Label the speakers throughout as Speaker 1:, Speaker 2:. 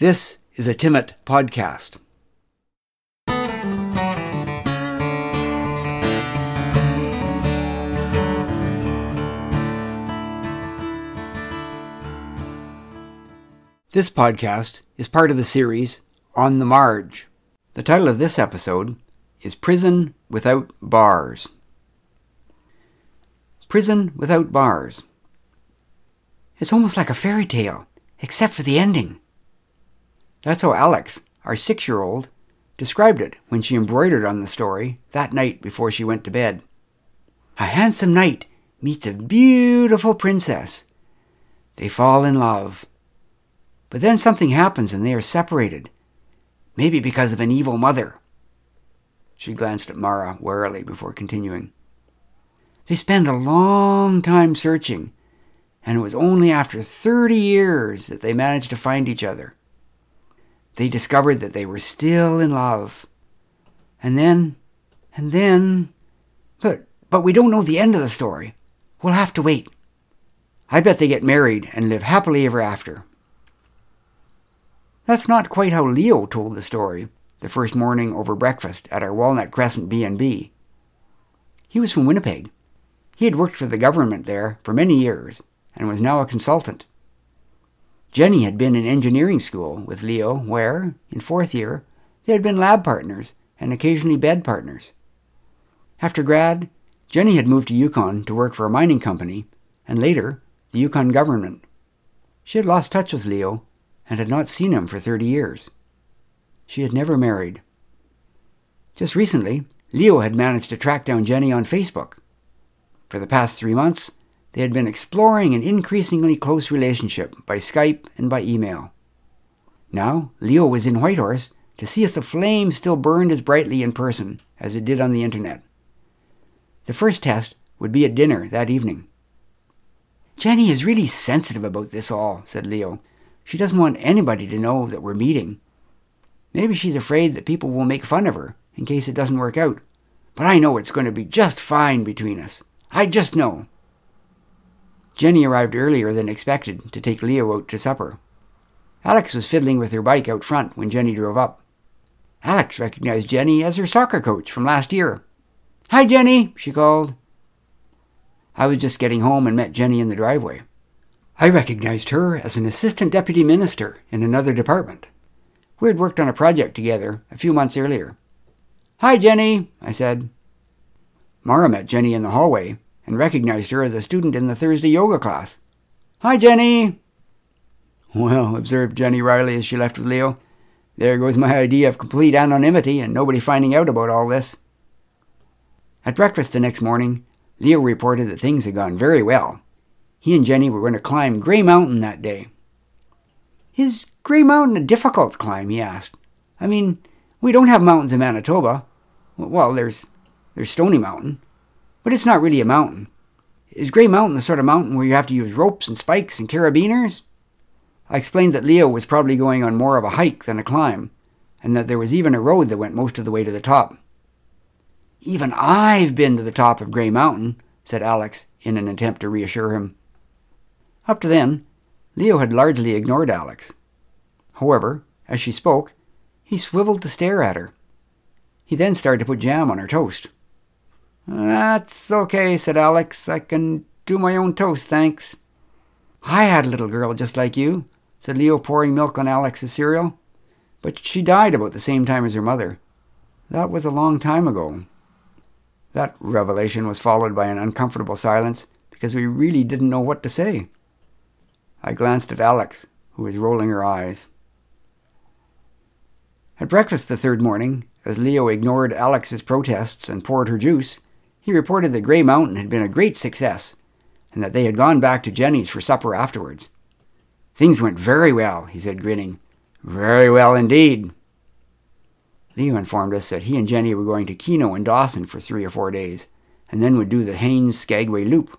Speaker 1: This is a Timmit podcast. This podcast is part of the series On the Marge. The title of this episode is Prison Without Bars. Prison Without Bars. It's almost like a fairy tale, except for the ending. That's how Alex, our six year old, described it when she embroidered on the story that night before she went to bed. A handsome knight meets a beautiful princess. They fall in love. But then something happens and they are separated. Maybe because of an evil mother. She glanced at Mara warily before continuing. They spend a long time searching, and it was only after 30 years that they managed to find each other. They discovered that they were still in love. And then, and then, but, but we don't know the end of the story. We'll have to wait. I bet they get married and live happily ever after. That's not quite how Leo told the story the first morning over breakfast at our Walnut Crescent B&B. He was from Winnipeg. He had worked for the government there for many years and was now a consultant. Jenny had been in engineering school with Leo, where, in fourth year, they had been lab partners and occasionally bed partners. After grad, Jenny had moved to Yukon to work for a mining company, and later, the Yukon government. She had lost touch with Leo and had not seen him for 30 years. She had never married. Just recently, Leo had managed to track down Jenny on Facebook. For the past three months, they had been exploring an increasingly close relationship by Skype and by email. Now, Leo was in Whitehorse to see if the flame still burned as brightly in person as it did on the internet. The first test would be at dinner that evening. Jenny is really sensitive about this all, said Leo. She doesn't want anybody to know that we're meeting. Maybe she's afraid that people will make fun of her in case it doesn't work out. But I know it's going to be just fine between us. I just know. Jenny arrived earlier than expected to take Leo out to supper. Alex was fiddling with her bike out front when Jenny drove up. Alex recognized Jenny as her soccer coach from last year. Hi, Jenny, she called. I was just getting home and met Jenny in the driveway. I recognized her as an assistant deputy minister in another department. We had worked on a project together a few months earlier. Hi, Jenny, I said. Mara met Jenny in the hallway and recognized her as a student in the Thursday yoga class. Hi, Jenny! Well, observed Jenny Riley as she left with Leo, there goes my idea of complete anonymity and nobody finding out about all this. At breakfast the next morning, Leo reported that things had gone very well. He and Jenny were going to climb Grey Mountain that day. Is Grey Mountain a difficult climb? he asked. I mean, we don't have mountains in Manitoba. Well, there's there's Stony Mountain, but it's not really a mountain. Is Grey Mountain the sort of mountain where you have to use ropes and spikes and carabiners? I explained that Leo was probably going on more of a hike than a climb, and that there was even a road that went most of the way to the top. Even I've been to the top of Grey Mountain, said Alex in an attempt to reassure him. Up to then, Leo had largely ignored Alex. However, as she spoke, he swiveled to stare at her. He then started to put jam on her toast. That's okay, said Alex. I can do my own toast, thanks. I had a little girl just like you, said Leo, pouring milk on Alex's cereal. But she died about the same time as her mother. That was a long time ago. That revelation was followed by an uncomfortable silence because we really didn't know what to say. I glanced at Alex, who was rolling her eyes. At breakfast the third morning, as Leo ignored Alex's protests and poured her juice, he reported that Grey Mountain had been a great success and that they had gone back to Jenny's for supper afterwards. Things went very well, he said, grinning. Very well indeed. Leo informed us that he and Jenny were going to Keno and Dawson for three or four days, and then would do the Haines Skagway Loop.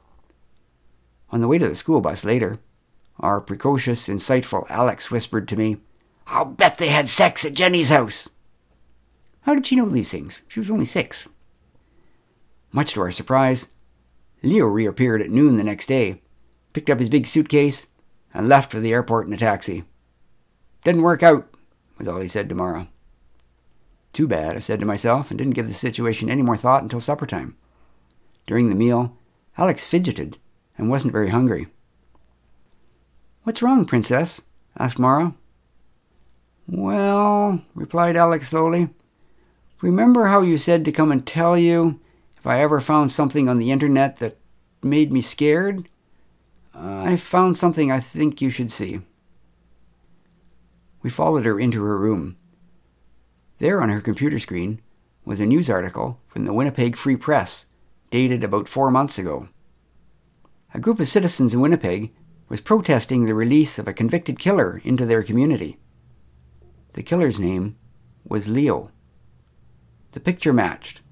Speaker 1: On the way to the school bus later, our precocious, insightful Alex whispered to me, I'll bet they had sex at Jenny's house. How did she know these things? She was only six. Much to our surprise, Leo reappeared at noon the next day, picked up his big suitcase, and left for the airport in a taxi. Didn't work out, was all he said to Mara. Too bad, I said to myself, and didn't give the situation any more thought until supper time. During the meal, Alex fidgeted and wasn't very hungry. What's wrong, Princess? asked Mara. Well, replied Alex slowly, remember how you said to come and tell you if I ever found something on the internet that made me scared? Uh, I found something I think you should see. We followed her into her room. There on her computer screen was a news article from the Winnipeg Free Press, dated about four months ago. A group of citizens in Winnipeg was protesting the release of a convicted killer into their community. The killer's name was Leo. The picture matched.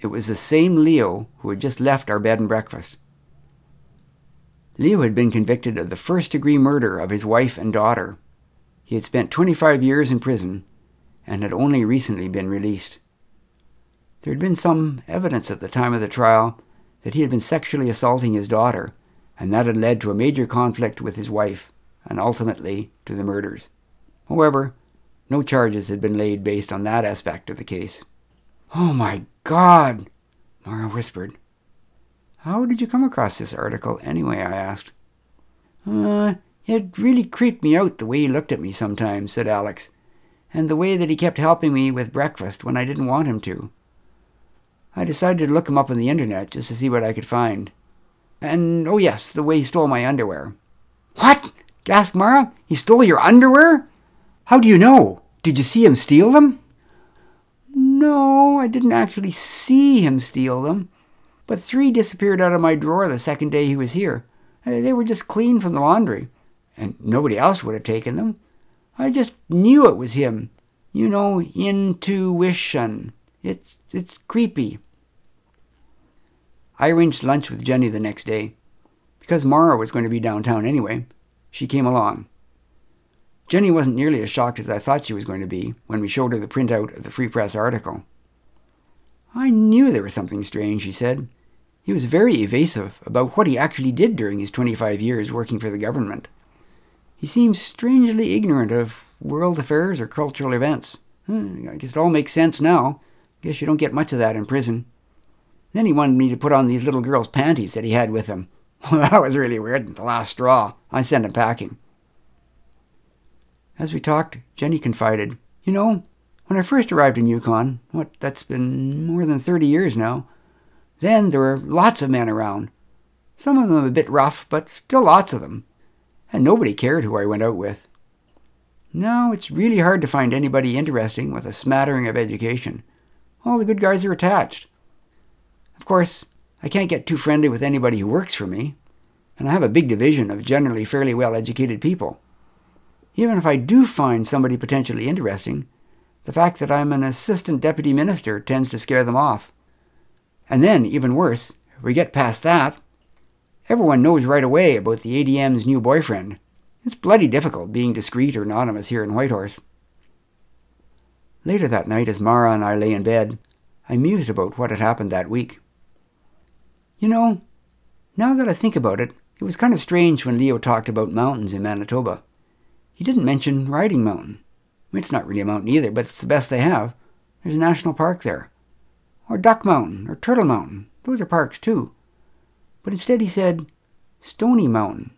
Speaker 1: It was the same Leo who had just left our bed and breakfast. Leo had been convicted of the first degree murder of his wife and daughter. He had spent 25 years in prison and had only recently been released. There had been some evidence at the time of the trial that he had been sexually assaulting his daughter, and that had led to a major conflict with his wife, and ultimately to the murders. However, no charges had been laid based on that aspect of the case. Oh my God, Mara whispered. How did you come across this article anyway? I asked. Uh, it really creeped me out the way he looked at me sometimes, said Alex, and the way that he kept helping me with breakfast when I didn't want him to. I decided to look him up on the internet just to see what I could find. And, oh yes, the way he stole my underwear. What? gasped Mara. He stole your underwear? How do you know? Did you see him steal them? No, I didn't actually see him steal them but three disappeared out of my drawer the second day he was here. They were just clean from the laundry, and nobody else would have taken them. I just knew it was him. You know, intuition. It's, it's creepy. I arranged lunch with Jenny the next day. Because Mara was going to be downtown anyway, she came along. Jenny wasn't nearly as shocked as I thought she was going to be when we showed her the printout of the Free Press article. I knew there was something strange, she said. He was very evasive about what he actually did during his 25 years working for the government. He seems strangely ignorant of world affairs or cultural events. Hmm, I guess it all makes sense now. Guess you don't get much of that in prison. Then he wanted me to put on these little girl's panties that he had with him. Well, that was really weird. The last straw. I sent him packing. As we talked, Jenny confided, You know, when I first arrived in Yukon, what, that's been more than 30 years now, then there were lots of men around. Some of them a bit rough, but still lots of them. And nobody cared who I went out with. Now it's really hard to find anybody interesting with a smattering of education. All the good guys are attached. Of course, I can't get too friendly with anybody who works for me, and I have a big division of generally fairly well educated people. Even if I do find somebody potentially interesting, the fact that I'm an assistant deputy minister tends to scare them off. And then, even worse, if we get past that, everyone knows right away about the ADM's new boyfriend. It's bloody difficult being discreet or anonymous here in Whitehorse. Later that night, as Mara and I lay in bed, I mused about what had happened that week. You know, now that I think about it, it was kind of strange when Leo talked about mountains in Manitoba. He didn't mention Riding Mountain. It's not really a mountain either, but it's the best they have. There's a national park there or Duck Mountain, or Turtle Mountain. Those are parks too. But instead he said, Stony Mountain.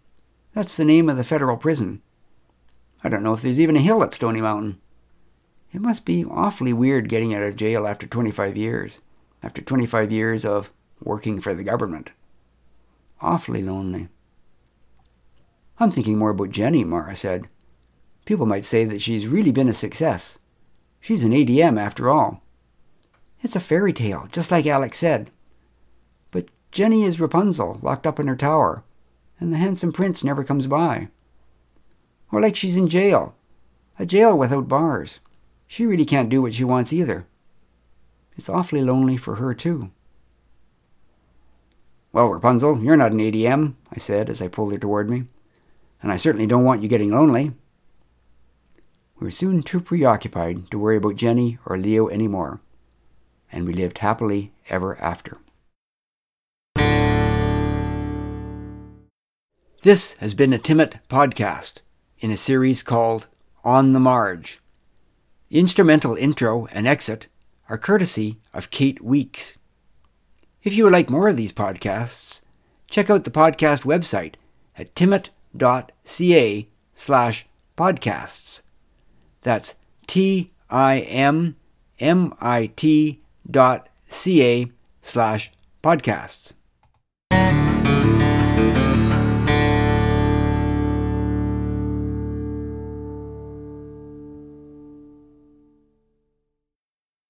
Speaker 1: That's the name of the federal prison. I don't know if there's even a hill at Stony Mountain. It must be awfully weird getting out of jail after 25 years, after 25 years of working for the government. Awfully lonely. I'm thinking more about Jenny, Mara said. People might say that she's really been a success. She's an ADM after all. It's a fairy tale, just like Alex said. But Jenny is Rapunzel, locked up in her tower, and the handsome prince never comes by. Or like she's in jail, a jail without bars. She really can't do what she wants either. It's awfully lonely for her, too. Well, Rapunzel, you're not an ADM, I said as I pulled her toward me, and I certainly don't want you getting lonely. We were soon too preoccupied to worry about Jenny or Leo any more and we lived happily ever after. This has been a Timmit podcast in a series called On the Marge. The instrumental intro and exit are courtesy of Kate Weeks. If you would like more of these podcasts, check out the podcast website at timmit.ca slash podcasts. That's T-I-M-M-I-T dot C-A slash podcasts.